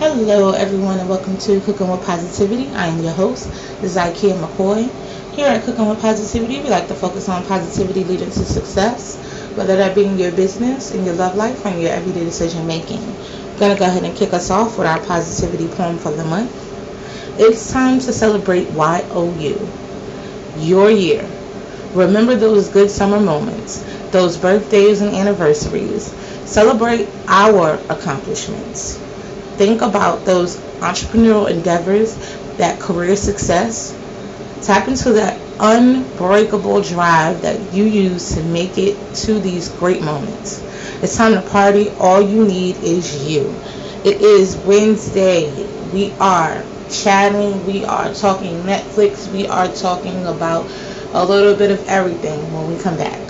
Hello, everyone, and welcome to Cooking with Positivity. I am your host, Zykia McCoy. Here at Cooking with Positivity, we like to focus on positivity leading to success, whether that be in your business, in your love life, or in your everyday decision making. I'm going to go ahead and kick us off with our positivity poem for the month. It's time to celebrate YOU, your year. Remember those good summer moments, those birthdays and anniversaries. Celebrate our accomplishments think about those entrepreneurial endeavors, that career success. Tap into that unbreakable drive that you use to make it to these great moments. It's time to party. All you need is you. It is Wednesday. We are chatting. We are talking Netflix. We are talking about a little bit of everything when we come back.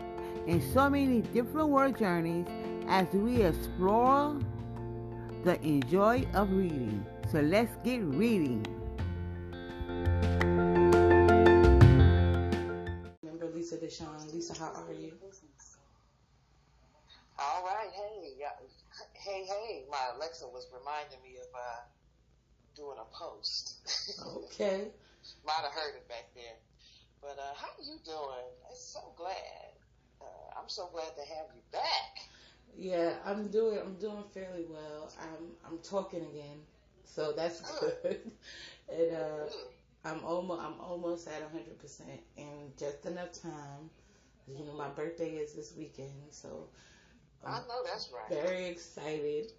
in so many different word journeys as we explore the enjoy of reading. So let's get reading. Remember Lisa Deshawn. Lisa, how are you? All right, hey, hey, hey. My Alexa was reminding me of uh, doing a post. okay. Might have heard it back there. But uh, how are you doing? I'm so glad. Uh, I'm so glad to have you back. Yeah, I'm doing. I'm doing fairly well. I'm I'm talking again, so that's good. and uh, I'm almost I'm almost at 100 percent in just enough time. You know, my birthday is this weekend, so I'm i know that's right. Very excited.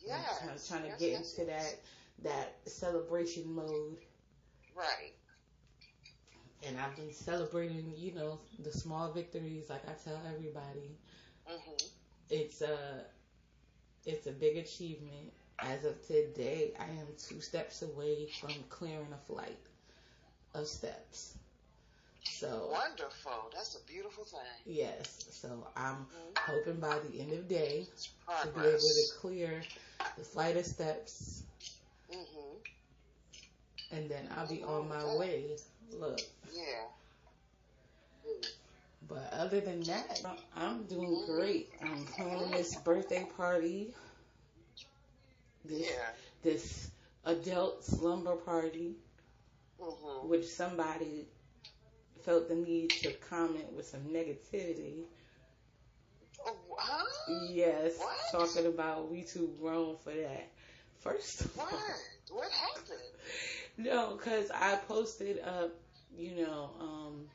Yeah, I'm trying to yes, get yes, into yes. that that celebration mode. Right and I've been celebrating, you know, the small victories. Like I tell everybody, mm-hmm. it's a it's a big achievement. As of today, I am two steps away from clearing a flight of steps. So wonderful. That's a beautiful thing. Yes. So I'm mm-hmm. hoping by the end of the day to be able to clear the flight of steps. Mm-hmm. And then I'll be on my way. Look, yeah. But other than that, I'm doing great. I'm planning this birthday party. This, yeah. This adult slumber party, mm-hmm. which somebody felt the need to comment with some negativity. Huh? Yes, what? talking about we too grown for that. First of what? all, what happened? No, because I posted up you know, um,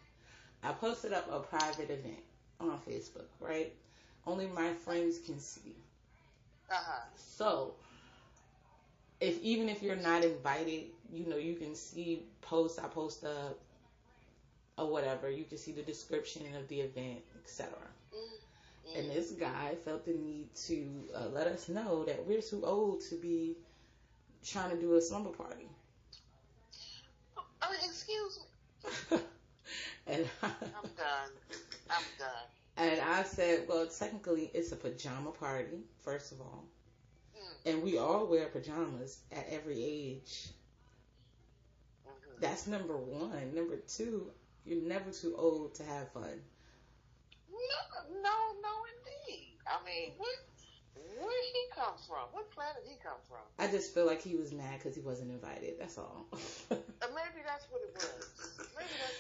I posted up a private event on Facebook, right? Only my friends can see. Uh-huh. So, if even if you're not invited, you know, you can see posts I post up or whatever. You can see the description of the event, etc. Mm. And this guy felt the need to uh, let us know that we're too old to be trying to do a slumber party. Excuse me. and I'm done. I'm done. And I said, well, technically, it's a pajama party, first of all. Mm. And we all wear pajamas at every age. Mhm. That's number one. Number two, you're never too old to have fun. No, no, no, indeed. I mean, what, where did he come from? What planet he come from? I just feel like he was mad because he wasn't invited. That's all. Uh, maybe that's what it was. Maybe that's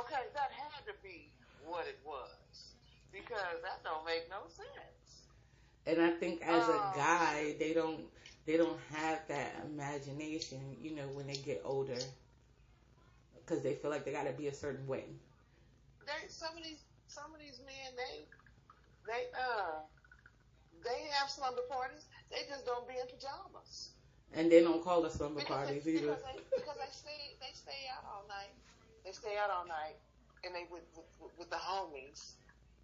okay. That had to be what it was because that don't make no sense. and I think as a Oh. guy, they don't they don't have that imagination, you know, when they get older, because they feel like they got to be a certain way. They some of these some of these men they they uh they have slumber parties. They just don't be in pajamas. And they don't call us slumber Because parties they, either. because they because they stay they stay out all night. They stay out all night and they with with, with the homies.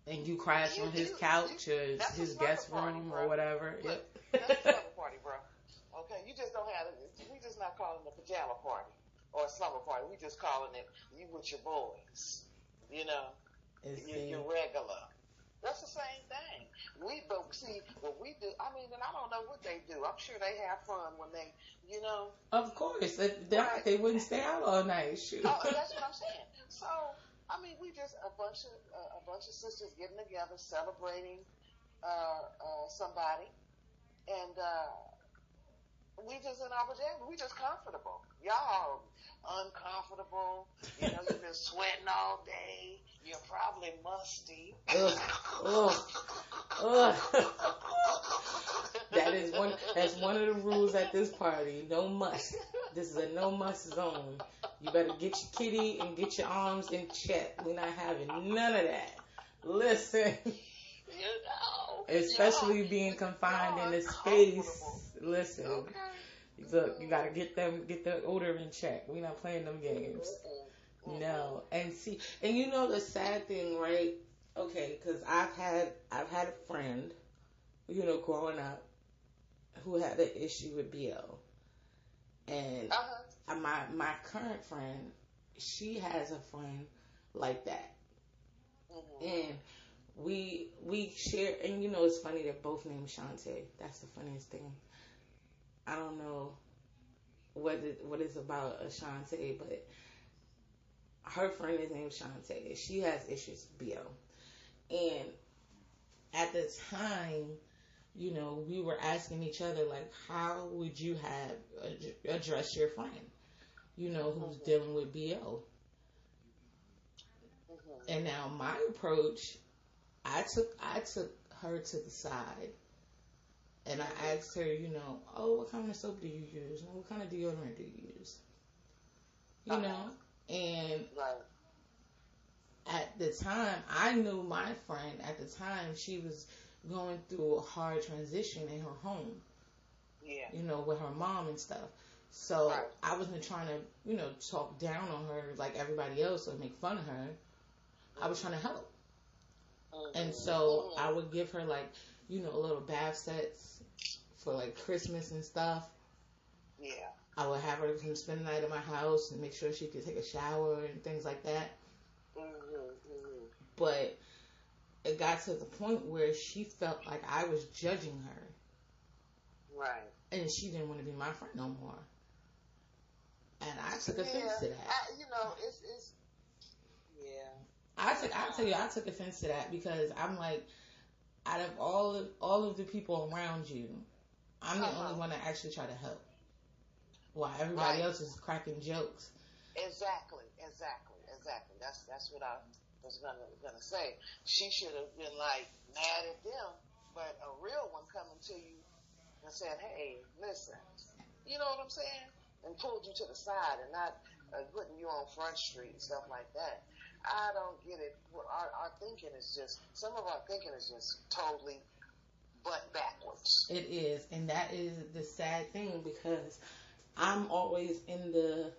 And you crash on his couch or That's his guest party, room bro. or whatever. Look, Yep. That's a slumber party, bro. Okay, you just don't have it. We just not calling it a pajama party or a slumber party. We just calling it you with your boys. You know, And your, see, your regular. That's the same thing. We, but see, what we do. I mean, and I don't know what they do. I'm sure they have fun when they, you know. of course, they, Right. they wouldn't stay out all night. Shoot. Oh, that's what I'm saying. So, I mean, we just a bunch of uh, a bunch of sisters getting together, celebrating uh, uh, somebody, and uh, we just in our pajamas. We just comfortable. Y'all uncomfortable. You know, you've been sweating all day. You're probably musty. Ugh, ugh, ugh. that is one. That's one of the rules at this party. No must. This is a no must zone. You better get your kitty and get your arms in check. We're not having none of that. Listen, You know. especially being confined in a space. Listen, Okay. look, you gotta get them, get the odor in check. We're not playing them games. Mm-mm. No, and see, and you know the sad thing, right? Okay, because I've had I've had a friend, you know, growing up, who had an issue with BO, and Uh-huh. uh, my my current friend, she has a friend like that, Mhm. and we we share, and you know it's funny they're both named Shantae. That's the funniest thing. I don't know what it, what it's about Ashante, but her friend is named Shantae. She has issues with BO. And at the time, you know, we were asking each other, like, how would you have ad- address your friend, you know, who's Mhm. dealing with BO? Mhm. And now my approach, I took I took her to the side, and I asked her, you know, oh, what kind of soap do you use? And what kind of deodorant do you use? You know, and Right. at the time, I knew my friend. At the time, she was going through a hard transition in her home, Yeah. you know, with her mom and stuff. So Right. I wasn't trying to, you know, talk down on her like everybody else or make fun of her. I was trying to help. Mhm. And so. I would give her like, you know, little bath sets for like Christmas and stuff. Yeah. I would have her come spend the night at my house and make sure she could take a shower and things like that. Mm-hmm. But it got to the point where she felt like I was judging her Right. and she didn't want to be my friend no more. And I took offense yeah. to that. I, you know, it's it's. Yeah. I took I tell you I took offense to that because I'm like out of all of all of the people around you, I'm the Uh-huh. only one that actually try to help. While everybody Right. else is cracking jokes. Exactly. Exactly. Exactly. That's that's what I was gonna gonna say. She should have been like mad at them, but a real one coming to you and said, "Hey, listen," you know what I'm saying, and pulled you to the side and not uh, putting you on Front Street and stuff like that. I don't get it. Our, our thinking is just some of our thinking is just totally butt backwards. It is, and that is the sad thing because I'm always in the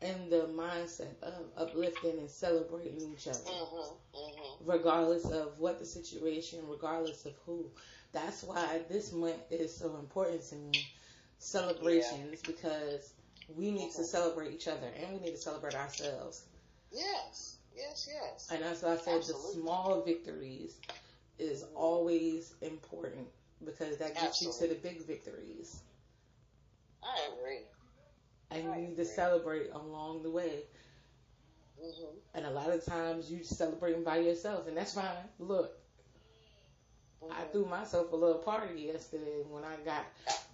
in the mindset of uplifting and celebrating each other, Mm-hmm. Mm-hmm. regardless of what the situation, regardless of who. That's why this month is so important to me. Celebrations because we need to Mhm. celebrate each other and we need to celebrate ourselves. Yes. Yes. Yes. And that's why I said Absolutely. the small victories is always important because that gets you to the big victories. I agree. And you I need to celebrate along the way. Mm-hmm. And a lot of times you celebrating by yourself, and that's fine. Look, I threw myself a little party yesterday when I got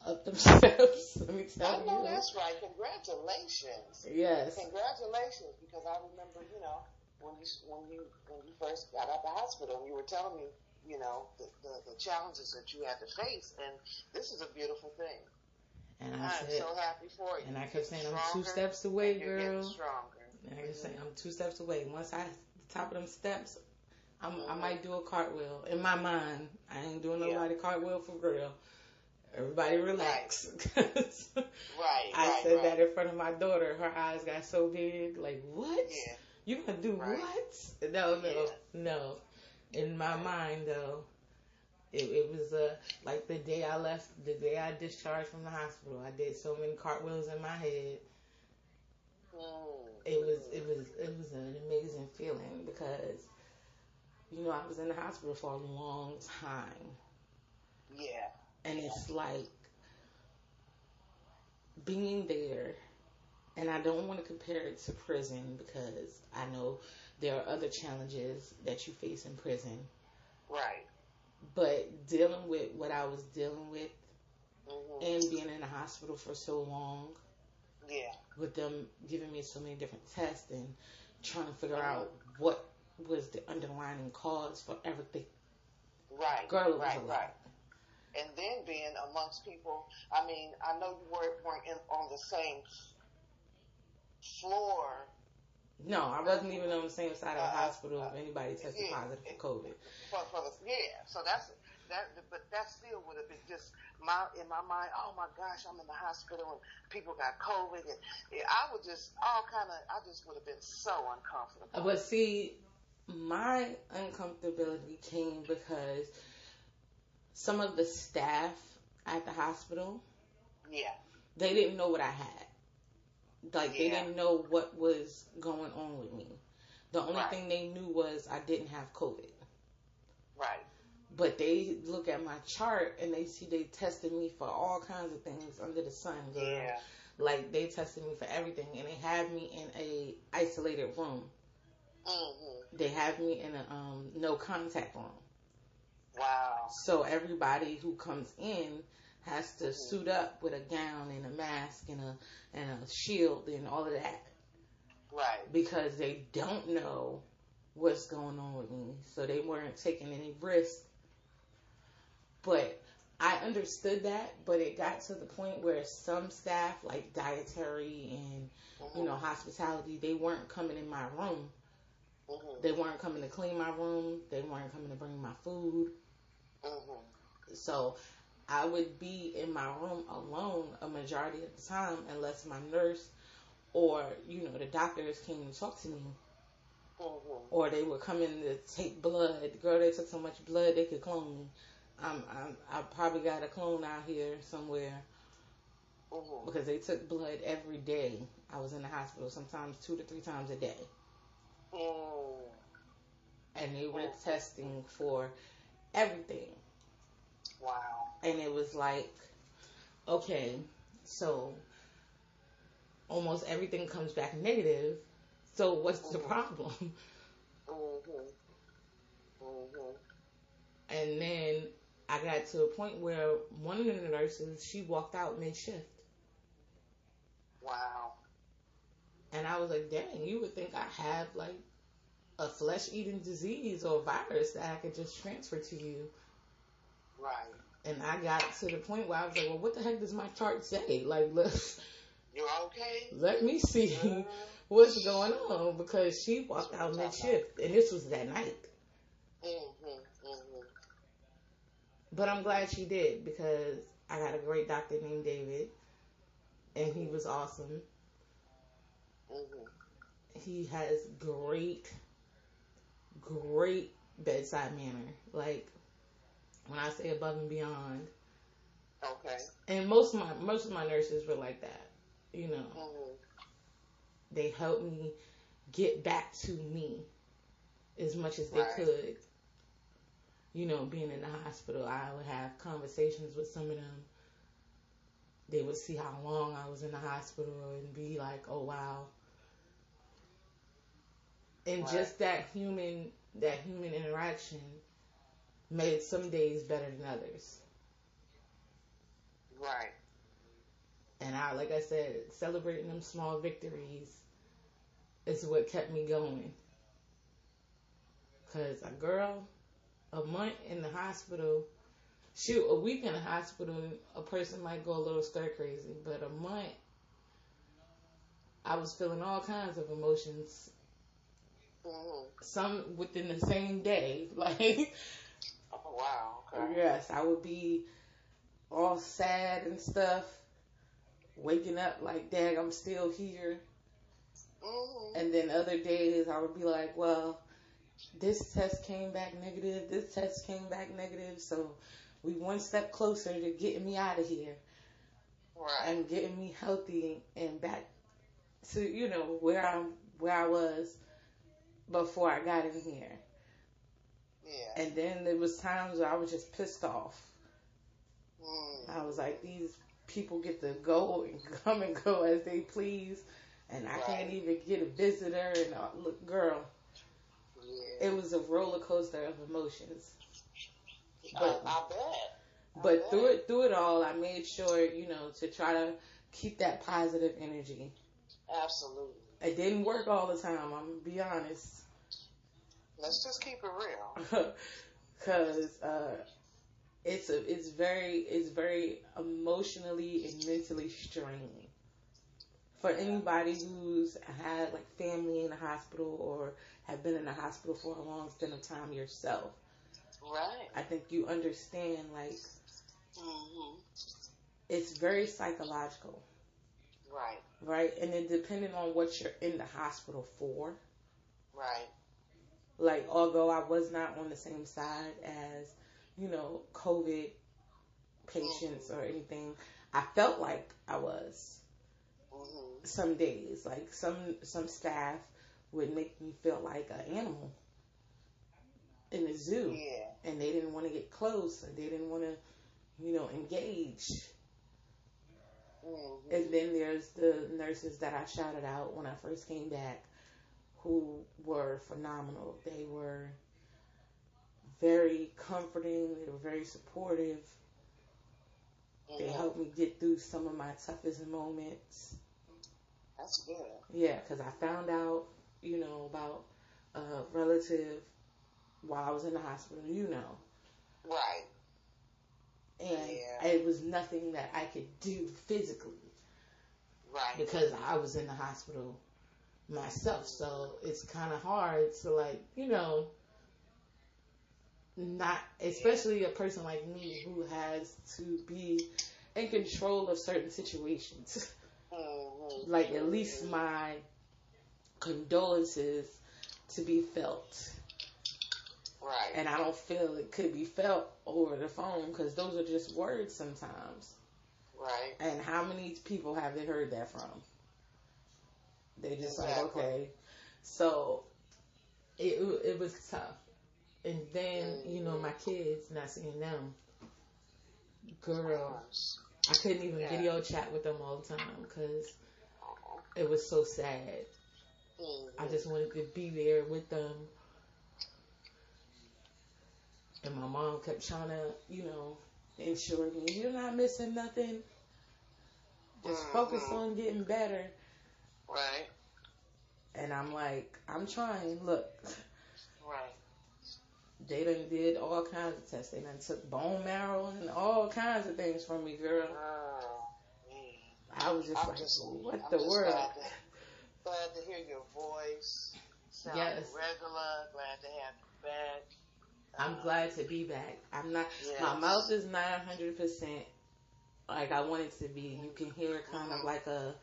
up the steps. Let me I tell know you. that's right. Congratulations. Yes. Congratulations, because I remember, you know, when you when you when you first got out the hospital, you were telling me, you know, the, the, the challenges that you had to face, and this is a beautiful thing. And I I'm said, so happy for you. and I kept saying, I'm two steps away, girl. And I kept saying, I'm two steps away. Once I the top of them steps, I'm, I might do a cartwheel. In my mind, I ain't doing Yeah. nobody cartwheel for real. Everybody relax. 'Cause Right, I right, said right. that in front of my daughter. Her eyes got so big. Like, what? Yeah, You gonna do Right. what? No, no, Yeah. no. In my mind, though, it, it was uh, like the day I left, the day I discharged from the hospital. I did so many cartwheels in my head. Mm. It was, it was, it was an amazing feeling because, you know, I was in the hospital for a long time, Yeah, and it's like being there. And I don't want to compare it to prison because I know there are other challenges that you face in prison. right. But dealing with what I was dealing with hmm and being in the hospital for so long, Yeah, with them giving me so many different tests and trying to figure out what was the underlying cause for everything. right. Girl, right, right. And then being amongst people, I mean, I know you weren't, weren't in, on the same floor No, I wasn't even on the same side of the Uh, hospital if anybody tested yeah. positive for COVID. for, for the yeah. So that's that, but that still would have been just my in my mind. Oh my gosh, I'm in the hospital and people got COVID, and yeah, I would just all kind of. I just would have been so uncomfortable. But see, my uncomfortability came because some of the staff at the hospital yeah, they didn't know what I had. Like they didn't know what was going on with me. The only Right. thing they knew was I didn't have COVID. right, But they look at my chart and they see they tested me for all kinds of things under the sun, girl. yeah, Like they tested me for everything and they had me in a isolated room. Mm-hmm. They have me in a um no contact room. wow, So everybody who comes in has to suit up with a gown and a mask and a and a shield and all of that right, because they don't know what's going on with me. So they weren't taking any risk. But I understood that, but it got to the point where some staff, like dietary and hmm you know hospitality, they weren't coming in my room. hmm They weren't coming to clean my room. They weren't coming to bring my food. hmm So I would be in my room alone a majority of the time unless my nurse or, you know, the doctors came to talk to me hmm or they would come in to take blood. Girl, they took so much blood they could clone me. I'm, I'm, I probably got a clone out here somewhere hmm because they took blood every day. I was in the hospital sometimes two to three times a day. mm And they were testing for everything. Wow. and it was like, okay, so almost everything comes back negative. So what's the Mhm. problem? hmm hmm And then I got to a point where one of the nurses she walked out mid shift, Wow. and I was like, dang, you would think I have like a flesh eating disease or virus that I could just transfer to you. Right. And I got to the point where I was like, well, what the heck does my chart say? Like, let You're okay? let me see. Mhm. what's going on because she walked out mid shift and this was that night. Mm-hmm, mm-hmm. But I'm glad she did because I got a great doctor named David and he was awesome. Mhm. He has great, great bedside manner. Like when I say above and beyond, Okay. and most of my most of my nurses were like that. You know, Mhm. they helped me get back to me as much as they Right. could. You know, being in the hospital, I would have conversations with some of them. They would see how long I was in the hospital and be like, "Oh wow." And Right. just that human that human interaction made some days better than others. Right. And I, like I said, celebrating them small victories is what kept me going. Cause a girl, a month in the hospital, shoot, a week in the hospital, a person might go a little stir crazy, but a month, I was feeling all kinds of emotions, Mhm. some within the same day. Like, wow. Okay. yes, I would be all sad and stuff, waking up like, dang, I'm still here. Mhm. And then other days I would be like, well, this test came back negative, this test came back negative, so we one step closer to getting me out of here Right. and getting me healthy and back to, you know, where I'm where I was before I got in here. Yeah. And then there was times where I was just pissed off. Mm. I was like, these people get to go and come and go as they please, and I can't even get a visitor. And uh, look, girl, Yeah. it was a roller coaster of emotions. I, But I bet. I but bet. through it through it all, I made sure you know to try to keep that positive energy. Absolutely. It didn't work all the time. I'm gonna be honest, Let's just keep it real. because uh, it's a it's very it's very emotionally and mentally straining for anybody who's had like family in the hospital or have been in the hospital for a long stint of time yourself. Right. I think you understand like Mhm. it's very psychological, Right. right? And then depending on what you're in the hospital for, Right. Like although I was not on the same side as, you know, COVID patients or anything, I felt like I was Mhm. some days. Like some some staff would make me feel like an animal in the zoo. Yeah. And they didn't want to get close and they didn't want to, you know, engage. Mhm. And then there's the nurses that I shouted out when I first came back who were phenomenal. They were very comforting, they were very supportive. They helped me get through some of my toughest moments. That's good. Yeah, because I found out, you know, about a relative while I was in the hospital, you know. Right. And Yeah. it was nothing that I could do physically. Right. because I was in the hospital myself. So it's kind of hard to like, you know, not, especially a person like me who has to be in control of certain situations. Mhm. like at least my condolences to be felt. Right. And I don't feel it could be felt over the phone because those are just words sometimes. Right. And how many people have they heard that from? They just like, okay. So it it was tough. And then, you know, my kids, not seeing them, girl, I couldn't even Yeah. video chat with them all the time because it was so sad. Mhm. I just wanted to be there with them. And my mom kept trying to, you know, ensure me, you're not missing nothing. Just focus Mhm. on getting better. Right. And I'm like, I'm trying. Look, Right. they done did all kinds of tests. They done took bone marrow and all kinds of things from me, girl. Oh. I was just I'm like, just, what I'm the world? Glad to, glad to hear your voice. Sound Yes. regular. Glad to have you back. I'm Uh, glad to be back. I'm not. Yes. My mouth is not 100 percent like I want it to be. You can hear kind of Mhm. like a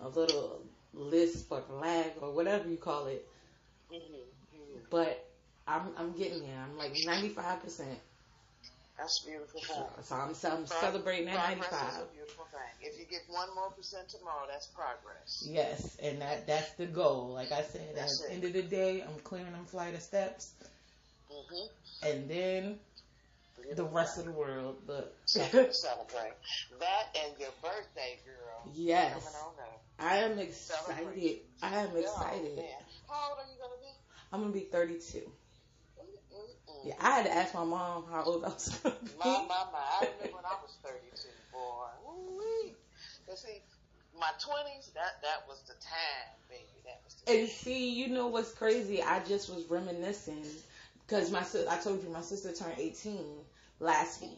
a little lisp or lag or whatever you call it. Mm-hmm. But I'm I'm getting there. I'm like 95 percent. That's beautiful. Thing. So I'm, I'm celebrating that progress 95. is a beautiful thing. If you get one more percent tomorrow, that's progress. Yes, and that that's the goal. Like I said, at That's the end of the day, I'm clearing them flight of steps, Mm-hmm. and then the rest of the world. Look, celebrate. That and your birthday, girl. yes, Coming on up. I am excited. I am Oh, excited. man. How old are you gonna be? I'm gonna be 32. Mm-mm-mm. Yeah, I had to ask my mom how old I was gonna be. My, my, my. I remember when I was 32, boy. Ooh-wee. But see, my 20s, that, that was the time, baby. That was the And see, you know what's crazy? I just was reminiscing because my sis- I told you my sister turned 18 last week.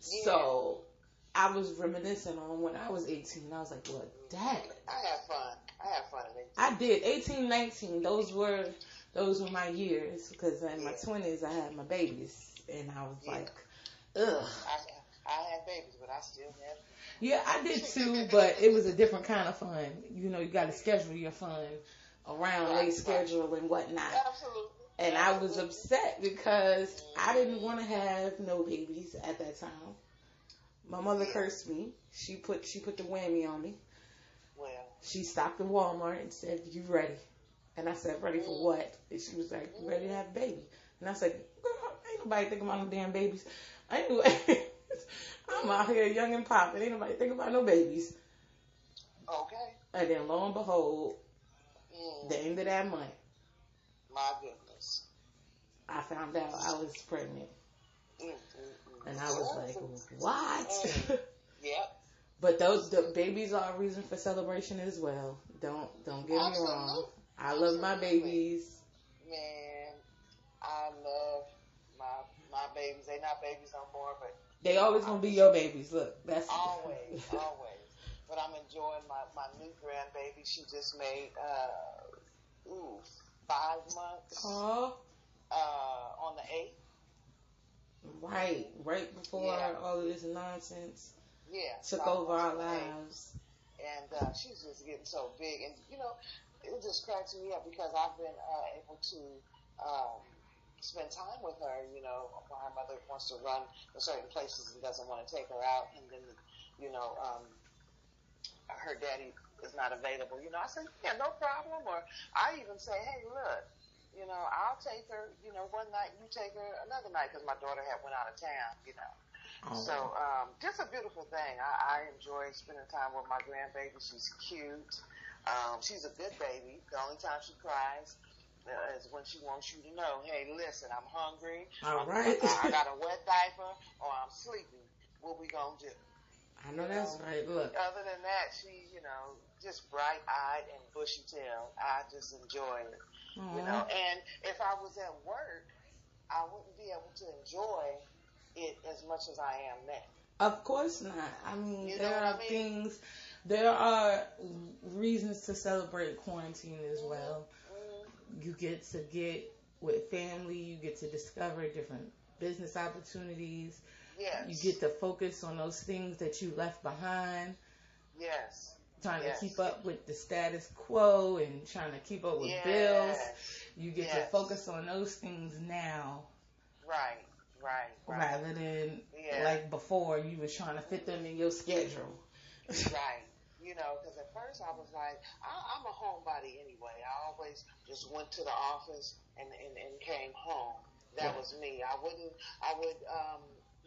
Yeah. So I was reminiscing on when I was 18. I was like, well, dang. I had fun. I had fun at 18. I did 18, 19. Those were those were my years because in my 20s I had my babies and I was Yeah. like, ugh. I, I had babies, but I still had Yeah, I did too, but it was a different kind of fun. You know, you got to schedule your fun around their schedule and whatnot. Absolutely. And I was upset because I didn't want to have no babies at that time. My mother Yeah. cursed me. She put she put the whammy on me. Well, She stopped at Walmart and said, "You ready?" And I said, "Ready for what?" And she was like, "You ready to have a baby?" And I said, "Girl, ain't nobody thinking about no damn babies." Anyway, I'm out here young and popping. Ain't nobody thinking about no babies. okay. And then lo and behold, Mm, the end of that month, my goodness. I found out I was pregnant, Mm, mm, mm. And I was like, "What?" Yep. But those the babies are a reason for celebration as well. Don't don't get me wrong. I love my babies. Man, I love my my babies. They're not babies no more, but They always gonna be your babies. Look, that's always, always. But I'm enjoying my my new grandbaby. She just made uh ooh five months Oh, uh on the eighth. Right, right before Yeah. all of this nonsense Yeah, took over our on the eighth. lives. and uh, she's just getting so big. And you know, it just cracks me up because I've been uh, able to um, spend time with her. You know, when her mother wants to run to certain places and doesn't want to take her out, and then you know, um, her daddy is not available. You know, I say, yeah, no problem. Or I even say, hey, look. You know, I'll take her. You know, one night you take her another night because my daughter had went out of town. You know, Oh, so, um, just a beautiful thing. I, I enjoy spending time with my grandbaby. She's cute. Um, she's a good baby. The only time she cries uh, is when she wants you to know, hey, listen, I'm hungry. all I'm- right. I, I got a wet diaper or I'm sleepy. What we gonna do? I know that's right. Look, Other than that, she, you know, just bright-eyed and bushy-tailed. I just enjoy it. You know, and if I was at work, I wouldn't be able to enjoy it as much as I am now. Of course not. I mean, You there are I mean? things, there are reasons to celebrate quarantine as well. Mm, You get to get with family, you get to discover different business opportunities, yes. you get to focus on those things that you left behind, yes. Trying Yes. to keep up with the status quo and trying to keep up with yes. bills. You get to focus on those things now Right. Right. Right. rather than Yeah. like before you were trying to fit them in your schedule. right. You know, because at first I was like, I, I'm a homebody anyway. I always just went to the office and, and, and came home. That Right. was me. I wouldn't. I would um,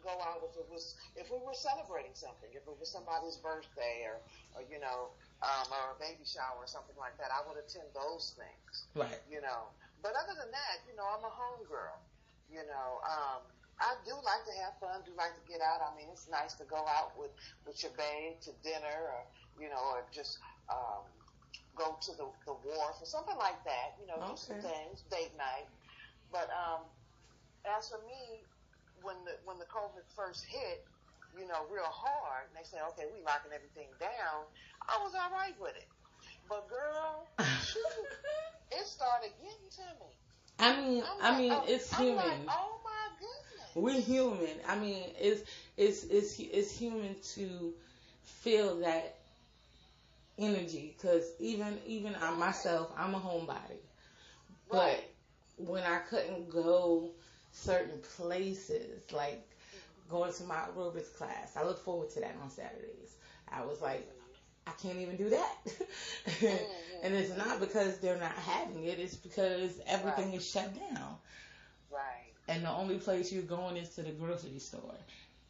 go out if it was if we were celebrating something. If it was somebody's birthday or, or you know, um, or a baby shower or something like that. I would attend those things. Right. you know. But other than that, you know, I'm a home girl. You know, um, I do like to have fun, do like to get out. I mean, it's nice to go out with, with your babe to dinner or, you know, or just, um, go to the, the wharf or something like that, you know, do some things, date night. But, um, as for me, when the, when the COVID first hit, you know, real hard, and they say, okay, we locking everything down, I was all right with it. But girl, shoot, it started getting to me. I mean, I'm I like, mean, oh, it's I'm human. like, oh my goodness. We're human. I mean, it's it's it's it's human to feel that energy because even even I myself, I'm a homebody, but when I couldn't go certain places, like going to my aerobics class, I look forward to that on Saturdays. I was like, I can't even do that. and it's not because they're not having it, it's because everything Right. is shut down. Right. And the only place you're going is to the grocery store.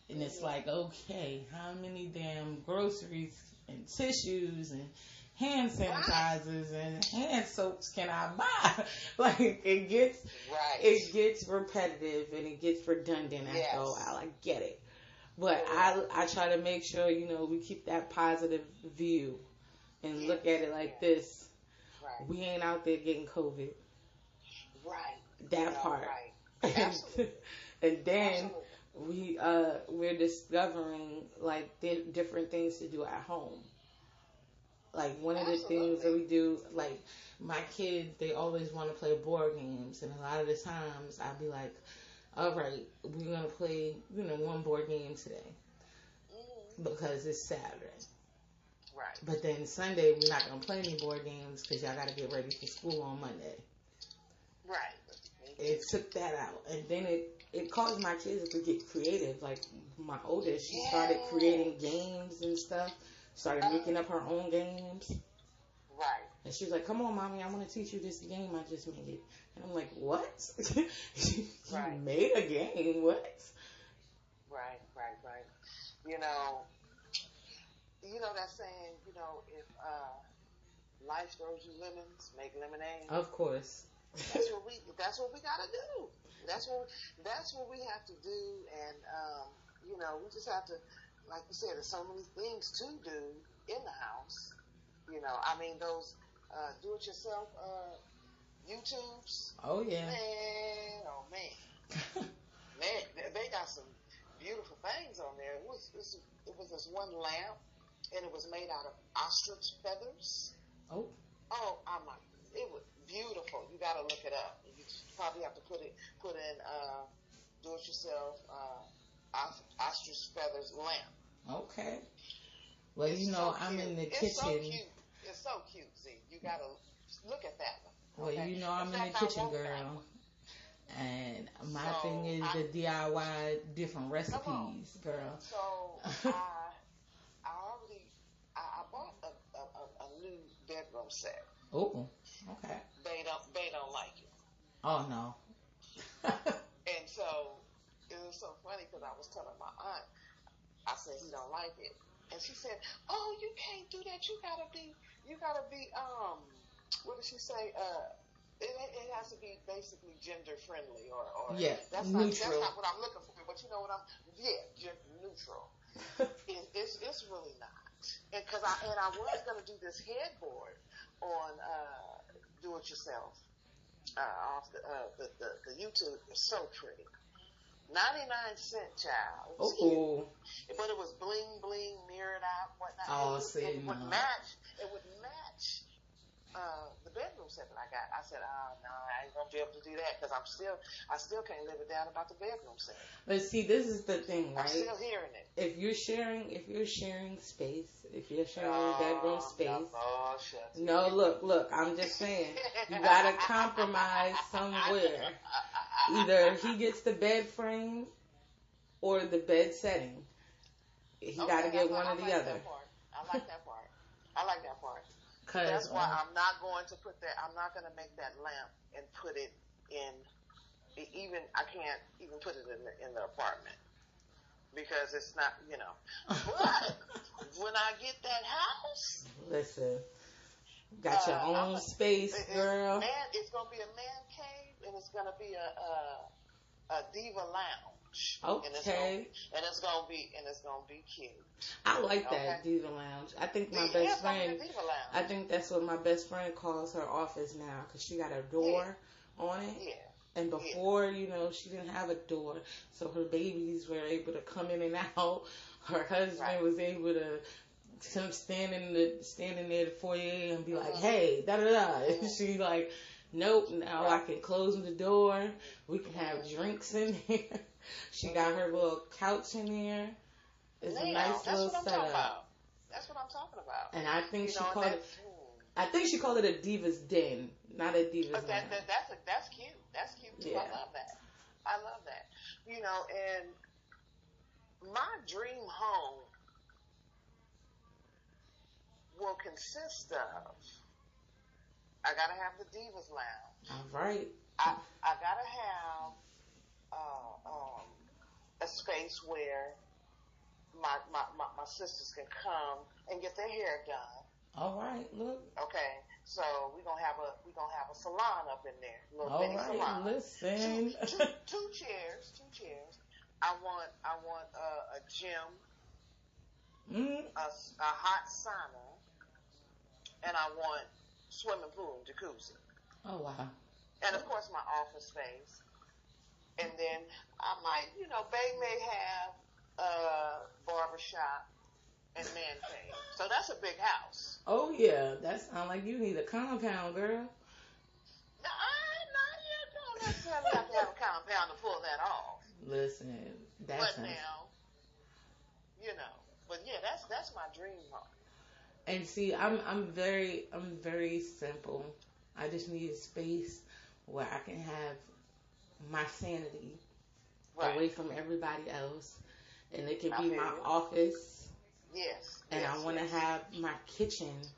And it's Mhm. like, okay, how many damn groceries and tissues and hand sanitizers and hand soaps can I buy? like it gets Right. it gets repetitive and it gets redundant after Yes. a while. I get it. But I I try to make sure, you know, we keep that positive view and look at it like Yeah. this. right. We ain't out there getting COVID. Right. That No, part. Right. Absolutely. and then Absolutely. we uh we're discovering like di- different things to do at home. Like one of the things that we do, like my kids, they always want to play board games, and a lot of the times I'll be like, "All right, we're gonna play, you know, one board game today Mhm. because it's Saturday." Right. But then Sunday we're not gonna play any board games because y'all got to get ready for school on Monday. Right. it took that out and then it it caused my kids to get creative like my oldest she started creating games and stuff started making up her own games Right. and she was like come on mommy i want to teach you this game i just made and i'm like what you Right. made a game what Right. Right. Right. You know. You know that saying. You know, if uh, life throws you lemons, make lemonade. of course That's what we. That's what we gotta do. That's what. That's what we have to do. And um, you know, we just have to, like you said, there's so many things to do in the house. You know, I mean, those uh, do-it-yourself uh, YouTubes. oh yeah Man, oh man, man, they- got some beautiful things on there. It was, it was, this one lamp, and it was made out of ostrich feathers. oh Oh, I'm like, it was beautiful. You got to look it up. You probably have to put it, put in, uh, do it yourself, uh, ostrich feathers lamp. Okay well It's you know so i'm in the it's kitchen So cute. It's so cute. See, you got to look at that one. well okay? you know i'm in the kitchen girl and my So, thing is I- the DIY different recipes, girl. So I, I already, I, I bought a, a, a, a new bedroom set. Oh, okay. They don't, they don't like it. Oh no. And so it was so funny because I was telling my aunt, I said he don't like it, and she said, "Oh, you can't do that. You gotta be, you gotta be, um, what did she say? Uh, it, it has to be basically gender friendly or, or Yeah, that's not that's not what I'm looking for. But you know what I'm? Yeah, just neutral. It, it's it's really not. And because I and I was gonna do this headboard on uh, do it yourself uh, off the, uh, the the the YouTube. It's so pretty. 99 cent child. It oh. But it was bling bling, mirrored out, whatnot. Oh, it, see, it would no. match. It would match uh, the bedroom set that I got. I said, oh no, I ain't gonna be able to do that because I'm still, I still can't live it down about the bedroom set. but see, this is the thing, I'm right? still hearing it. If you're sharing, if you're sharing space, if you're sharing Oh, bedroom space. Oh. No, look, look. I'm just saying, you gotta compromise somewhere. Either he gets the bed frame or the bed setting. He Okay, gotta get I- one I or the like other. That part. I like that part. I like that part. Cause That's why uh, I'm not going to put that. I'm not going to make that lamp and put it in. Even I can't even put it in the in the apartment because it's not. You know. But when I get that house, listen, got your uh, own I'm a- space, it- it- girl. Man, it's going to be a man cave and it's going to be a a, a diva lounge. And it's gonna, Okay. and it's gonna be and it's gonna be cute. I like that diva lounge. I think my Yeah, best friend. diva lounge. I think that's what my best friend calls her office now because she got a door on it. yeah. And before, you know, she didn't have a door, so her babies were able to come in and out. Her husband Right. was able to come stand in the standing near the foyer and be like, Mhm. "Hey, da da da." And she like, "Nope, now I can close the door. We can have drinks in there." she got her little couch in there. It's a nice that's little what I'm talking setup. about. That's what I'm talking about. And I think You she know, called it. I think she called it a diva's den, not a diva's But that, that that's a, that's cute. That's cute too. I love that. I love that. You know, and my dream home will consist of. I gotta have the Divas Lounge. All right. I I gotta have uh, um, a space where my, my my my sisters can come and get their hair done. All right. Look. Okay, so we're gonna have a we gonna have a salon up in there, a little All mini right. salon. Listen. Two, two, two chairs, two chairs. I want I want a, a gym, mm, a, a hot sauna, and I want swimming pool, jacuzzi, oh wow. and of course my office space. And then I might, you know, Bay may have a barber shop and man cave. So that's a big house. Oh yeah. That sounds like you need a compound, girl. Now, I not yet don't necessarily have to have a compound to pull that off. Listen. That But sounds. now, you know, but yeah, that's that's my dream home. And see, I'm I'm very I'm very simple. I just need a space where I can have my sanity away from everybody else, and it can I be my you. office, Yes. and yes, I want to yes. have my kitchen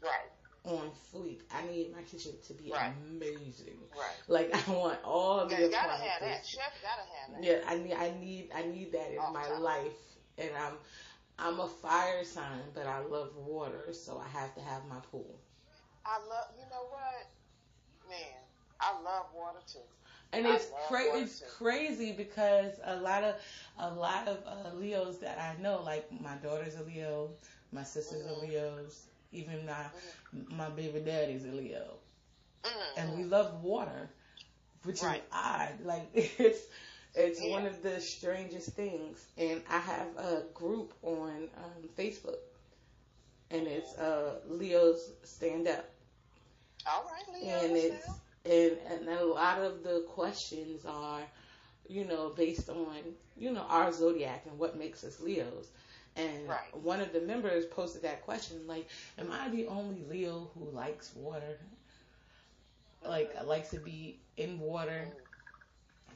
Right. on fleek. I need my kitchen to be Right. amazing. Right. Like I want all the gotta have that. appliances. Chef gotta have that. Yeah, I need I need I need that in All my time. life, and I'm I'm a fire sign, but I love water, so I have to have my pool. I love. You know what, man? I love water too. And I it's cra- it's too. crazy because a lot of a lot of uh, Leos that I know, like my daughter's a Leo, my sister's Mhm. a Leo's, even my Mm-hmm. my baby daddy's a Leo, Mm. and we love water, which Right. is odd. Like it's it's Yeah. one of the strangest things. And I have a group on um, Facebook, and it's uh, Leo's Stand Up All right, Leo. and it's and and a lot of the questions are, you know, based on you know our zodiac and what makes us Leos. And Right. one of the members posted that question, like, "Am I the only Leo who likes water? Like, likes to be in water?"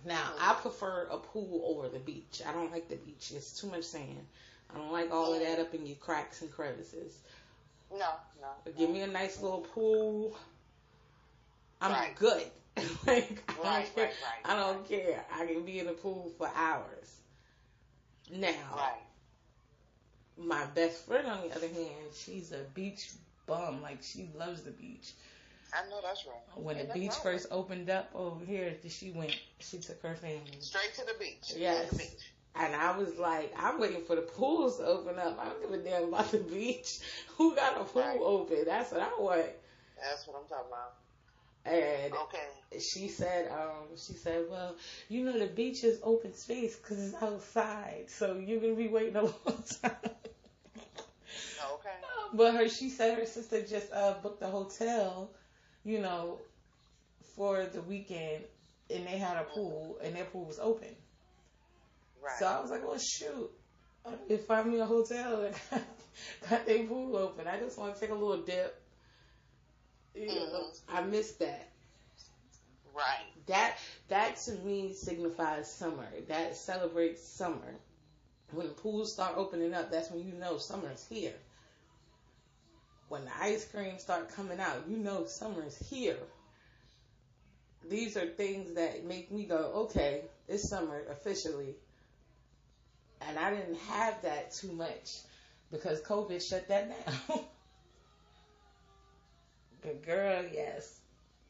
Now, mm-hmm. I prefer a pool over the beach. I don't like the beach. It's too much sand. I don't like all of that up in your cracks and crevices. no, no. But give me a nice little pool. I'm Right. good. like I don't Right, care. right, right, I don't care. I can be in the pool for hours. Now, my best friend, on the other hand, she's a beach bum. Like she loves the beach. I know that's right. When Ain't the beach wrong first opened up over here, she went. She took her family. straight to the beach. Yes. To the beach. And I was like, I'm waiting for the pools to open up. I don't give a damn about the beach. Who got a pool Right. open? That's what I want. That's what I'm talking about. And Okay. she said, um, she said, well, you know, the beach is open space because it's outside, so you're gonna be waiting a long time. Okay. but her, she said her sister just uh, booked a hotel, you know, for the weekend, and they had a pool, and their pool was open. Right. So I was like, well, shoot. I need to find me a hotel that got, got their pool open. I just want to take a little dip. You know, Mhm. I missed that. right. That that to me signifies summer. That celebrates summer. When the pools start opening up, that's when you know summer's here. When the ice cream start coming out, you know summer's here. These are things that make me go, okay, it's summer officially. And I didn't have that too much because COVID shut that down. but girl, yes,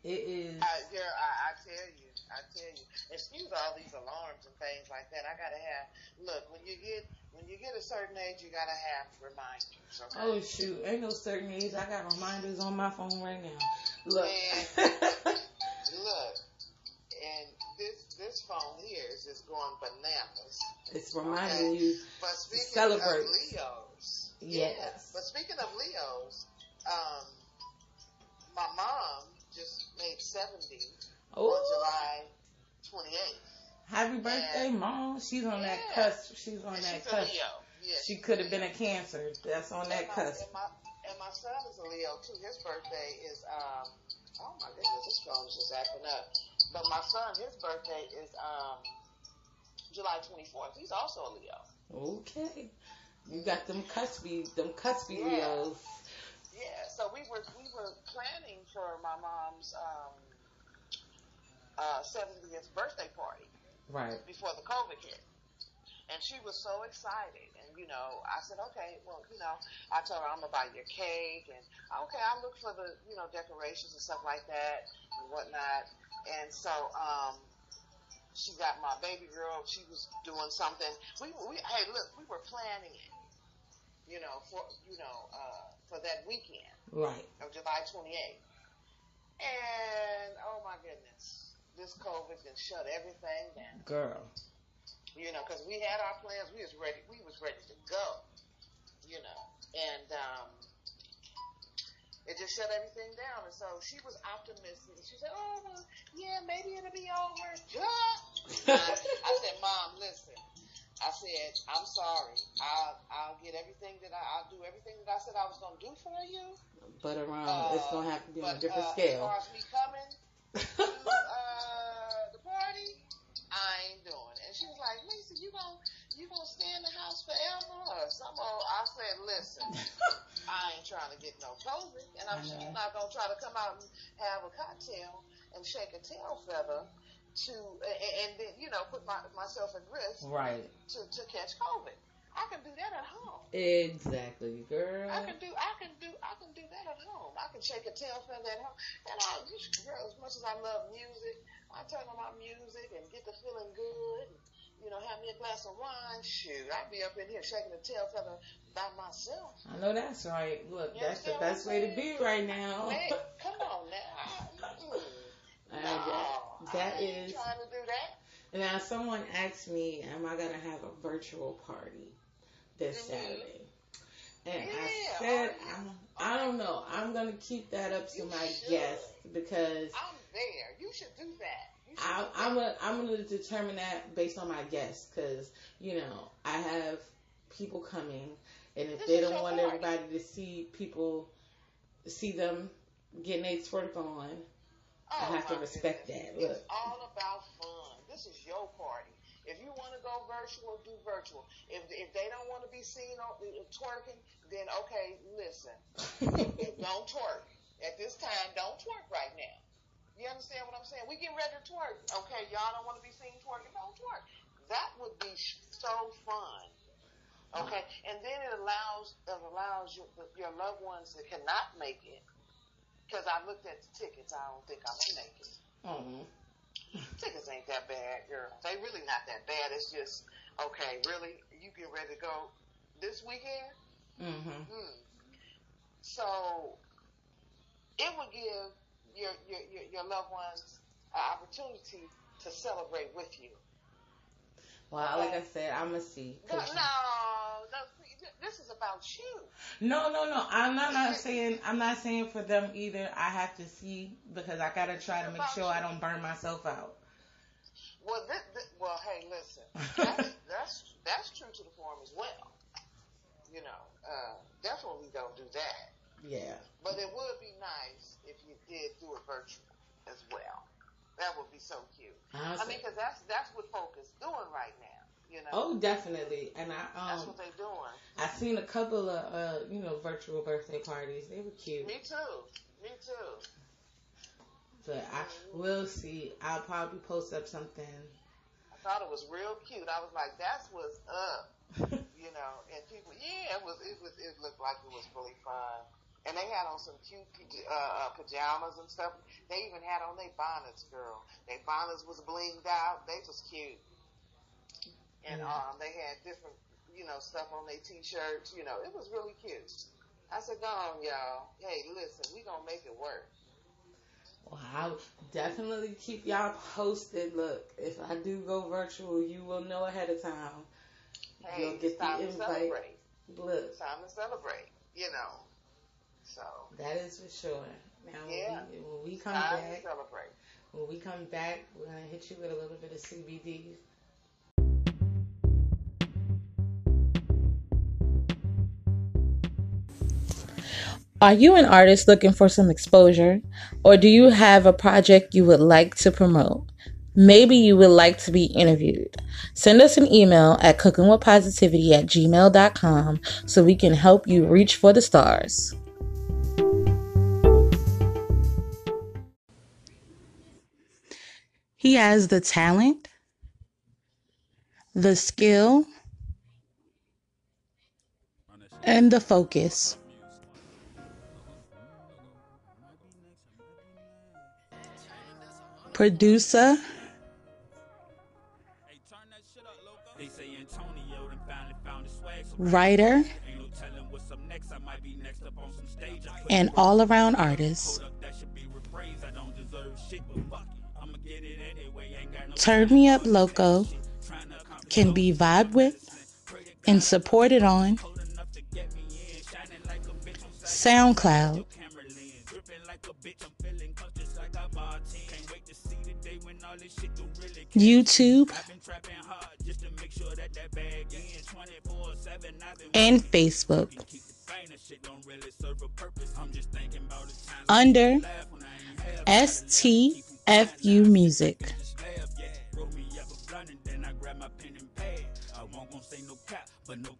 it is. Girl, I, I tell you, I tell you. Excuse all these alarms and things like that. I gotta have. Look, when you get when you get a certain age, you gotta have reminders. Okay? Oh shoot, ain't no certain age. I got reminders on my phone right now. Look. Look, and this this phone here is just going bananas. it's reminding Okay. you. But speaking Celebrate. of Leos, Yes. yeah. But speaking of Leos, um, my mom just made seventy on Oh, July twenty eighth. Happy birthday, mom. She's on that cusp. She's on And that she's cusp. Yeah, She could have been a Cancer. That's on that my, cusp. And my, and my son is a Leo too. His birthday is um. Oh my goodness, this phone is just acting up. But my son, his birthday is um July 24th. He's also a Leo. Okay. You got them cuspy, them cuspy Yeah. Leos. Yeah. So we were we were planning for my mom's um uh 70th birthday party. Right. before the COVID hit. And she was so excited. And, you know, I said, okay, well, you know, I told her I'm going to buy your cake. And, okay, I'll look for the, you know, decorations and stuff like that and whatnot. And so, um, she got my baby girl. She was doing something. We, we, hey, look, we were planning it, you know, for, you know, uh, for that weekend Right. of July 28th. And, oh my goodness, this COVID then shut everything down Girl. you know, because we had our plans. We was ready. We was ready to go, you know, and um, it just shut everything down. And so she was optimistic. She said, "Oh, well, yeah, maybe it'll be over." I, I said, "Mom, listen." I said, "I'm sorry. I'll I'll get everything that I, I'll do everything that I said I was gonna do for you. But around, Uh, it's gonna have to be on a different uh, As scale. far as me coming to uh, the party, I ain't doing it. And she was like, Lisa, you gon' you gonna stay in the house forever or something? I said, listen, I ain't trying to get no COVID, and I'm she's not gonna try to come out and have a cocktail and shake a tail feather to and, and then you know put my, myself at risk right. to to catch COVID. I can do that at home. Exactly, girl. I can do I can do I can do that at home. I can shake a tail feather at home. And I girl, as much as I love music, I turn on my music and get to feeling good. And, you know, have me a glass of wine. Shoot, I'd be up in here shaking a tail feather by myself. I know that's right. Look, You that's the best way to be right now. Man, come on now. I, no, that, I is. trying to do that. Now, someone asked me, "Am I gonna have a virtual party this Mhm. Saturday?" And Yeah, I said, you? I'm, "I don't know. I'm gonna keep that up to my should. guests because I'm there. You should do that. Should I, do I'm I'm gonna determine that based on my guests because you know I have people coming, and if This they don't want party. everybody to see people see them getting a twerk on, I Oh, have to respect goodness. that. Look. It's all about fun. This is your party. If you want to go virtual, do virtual. If if they don't want to be seen on uh, twerking, then okay, listen, don't twerk at this time. Don't twerk right now. You understand what I'm saying? We get ready to twerk. Okay, y'all don't want to be seen twerking. Don't twerk. That would be so fun. Okay, and then it allows it allows your your loved ones that cannot make it. Because I looked at the tickets, I don't think I'm gonna make it. Oh, Tickets ain't that bad, girl. They really not that bad. It's just okay. Really, you get ready to go this weekend. mm-hmm. Hmm. So it would give your your your, your loved ones an opportunity to celebrate with you. Well, like I said, I'm gonna see. No, no, no, this is about you. No, no, no. I'm not, not saying I'm not saying for them either. I have to see because I gotta try to make sure I don't burn myself out. Well, this, this, well, hey, listen, that's, that's that's true to the form as well. You know, uh, definitely don't do that. Yeah. But it would be nice if you did do it virtual as well. That would be so cute. I mean, because that's that's what folk is doing right now. You know, Oh, definitely. And I that's um what they're doing. I seen a couple of uh you know virtual birthday parties. They were cute, Me too. Me too. but I will see. I'll probably post up something. I thought it was real cute. I was like, that's what's up. You know, and people, yeah, it was, it was, it looked like it was really fun. And they had on some cute uh, uh, pajamas and stuff. They even had on their bonnets, girl. Their bonnets was blinged out. They was cute. And um, they had different, you know, stuff on their t-shirts. You know, it was really cute. I said, go on, y'all. Hey, listen, we gonna make it work. Well, I'll definitely keep y'all posted. Look, if I do go virtual, you will know ahead of time. Hey, You'll get it's time the to invite. celebrate. Look, It's time to celebrate. You know. So that is for sure. Now, Yeah. when, we, when we come time to back, celebrate. when we come back, we're gonna hit you with a little bit of CBD. Are you an artist looking for some exposure? Or do you have a project you would like to promote? Maybe you would like to be interviewed. Send us an email at cookingwithpositivity at gmail.com so we can help you reach for the stars. He has the talent, the skill, and the focus. Producer, writer, and all around artist. Turn Me Up Loco. Can be vibed with and supported on SoundCloud, YouTube, and Facebook under STFU Music. But no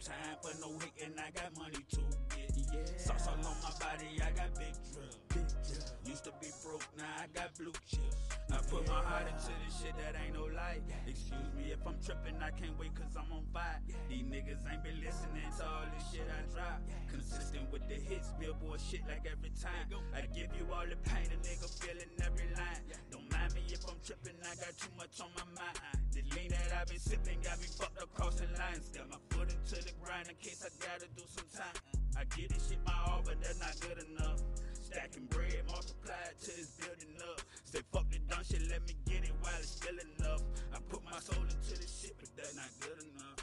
time for no hating, I got money to get, yeah. Sauce all on my body, I got big drip. Big. Used to be broke, now I got blue chips. I put my heart into this shit that ain't no lie. Excuse me if I'm tripping, I can't wait cause I'm on fire. These niggas ain't been listening to all this shit I drop. Consistent with the hits, billboard shit like every time. I give you all the pain, a nigga feeling every line. Don't mind me if I'm tripping, I got too much on my mind. The lean that I've been sipping got me fucked up crossing lines. Got my foot into the grind in case I gotta do some time. I get this shit my all, but that's not good enough. Stacking bread, multiply it till it's building up. Say fuck the dumb shit, let me get it while it's still enough. I put my soul into this shit, but that's not good enough.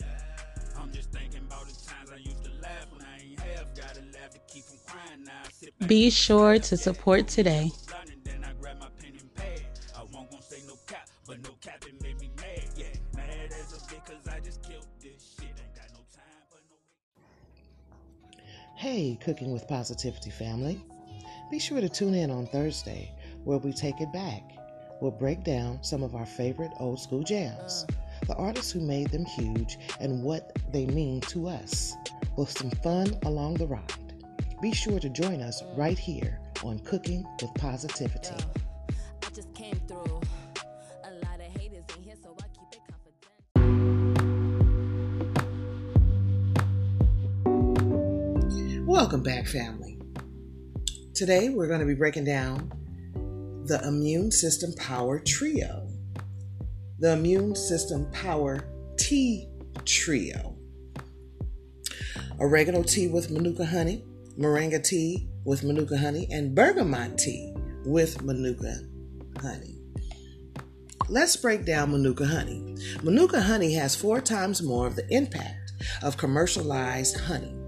Yeah, I'm just thinking about the times I used to laugh when I ain't half. Gotta laugh to keep from crying now. Be sure to support today. Hey, Cooking with Positivity family. Be sure to tune in on Thursday where we take it back. We'll break down some of our favorite old school jams, the artists who made them huge, and what they mean to us, with some fun along the ride. Be sure to join us right here on Cooking with Positivity. Welcome back, family. Today we're going to be breaking down the Immune System Power Trio. The Immune System Power Tea Trio. Oregano tea with manuka honey, moringa tea with manuka honey, and bergamot tea with manuka honey. Let's break down manuka honey. Manuka honey has four times more of the impact of commercialized honey.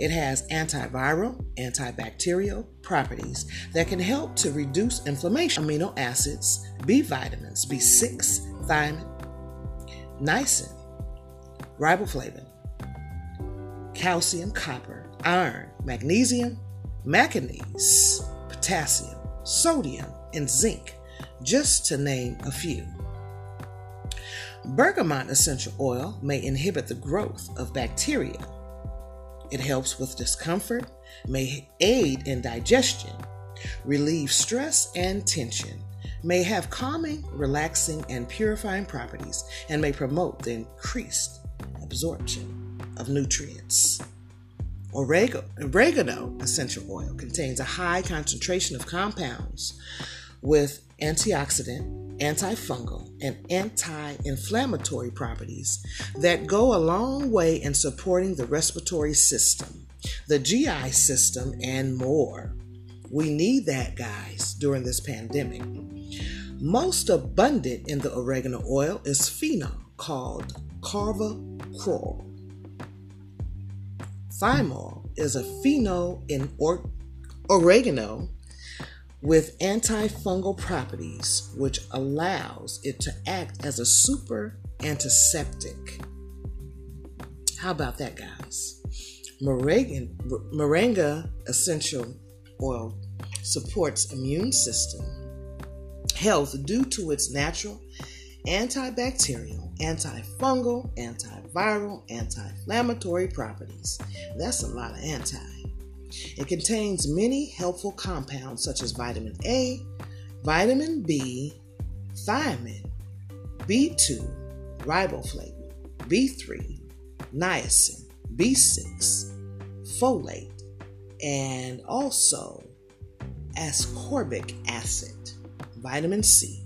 It has antiviral, antibacterial properties that can help to reduce inflammation. Amino acids, B vitamins, B6, thiamine, niacin, riboflavin, calcium, copper, iron, magnesium, manganese, potassium, sodium, and zinc, just to name a few. Bergamot essential oil may inhibit the growth of bacteria. It helps with discomfort, may aid in digestion, relieve stress and tension, may have calming, relaxing, and purifying properties, and may promote the increased absorption of nutrients. Oregano, oregano essential oil contains a high concentration of compounds with antioxidant, antifungal, and anti inflammatory properties that go a long way in supporting the respiratory system, the GI system, and more. We need that, guys, during this pandemic. Most abundant in the oregano oil is phenol called carvacrol. Thymol is a phenol in or- oregano with antifungal properties, which allows it to act as a super antiseptic. How about that, guys? Moringa, moringa essential oil supports immune system health due to its natural antibacterial, antifungal, antiviral, anti-inflammatory properties. That's a lot of anti. It contains many helpful compounds such as vitamin A, vitamin B, thiamine, B2, riboflavin, B3, niacin, B6, folate, and also ascorbic acid, vitamin C,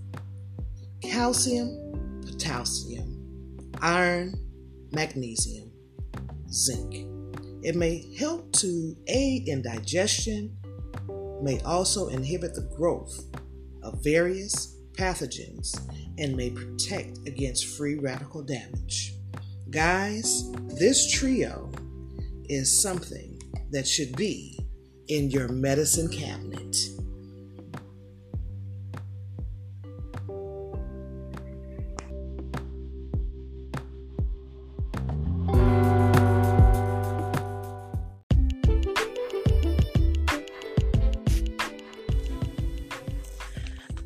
calcium, potassium, iron, magnesium, zinc. It may help to aid in digestion, may also inhibit the growth of various pathogens, and may protect against free radical damage. Guys, this trio is something that should be in your medicine cabinet.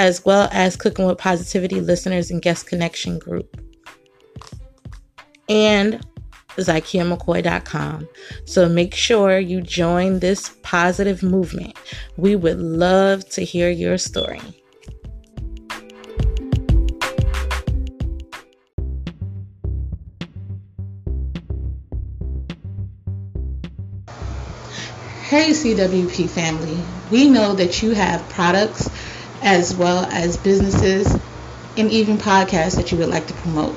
as well as Cooking with Positivity listeners and guest connection group. And ZykiaMcCoy.com. So make sure you join this positive movement. We would love to hear your story. Hey, CWP family. We know that you have products as well as businesses and even podcasts that you would like to promote.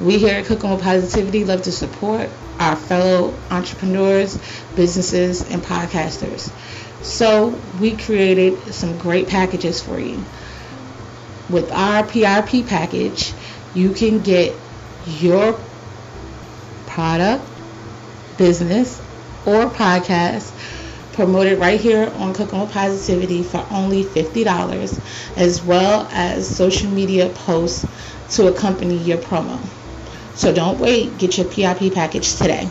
We here at Cooking with Positivity love to support our fellow entrepreneurs, businesses, and podcasters. So we created some great packages for you. With our PRP package, you can get your product, business, or podcast promoted right here on Cooking with Positivity for only $50, as well as social media posts to accompany your promo. So don't wait, get your PIP package today.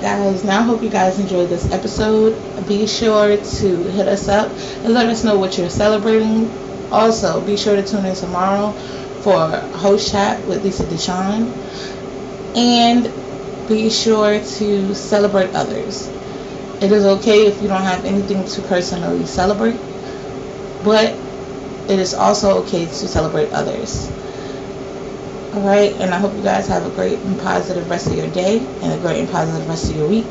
Guys, now I hope you guys enjoyed this episode. Be sure to hit us up and let us know what you're celebrating. Also, be sure to tune in tomorrow for host chat with Lisa Deshawn. And be sure to celebrate others. It is okay if you don't have anything to personally celebrate, but it is also okay to celebrate others. Alright, and I hope you guys have a great and positive rest of your day and a great and positive rest of your week.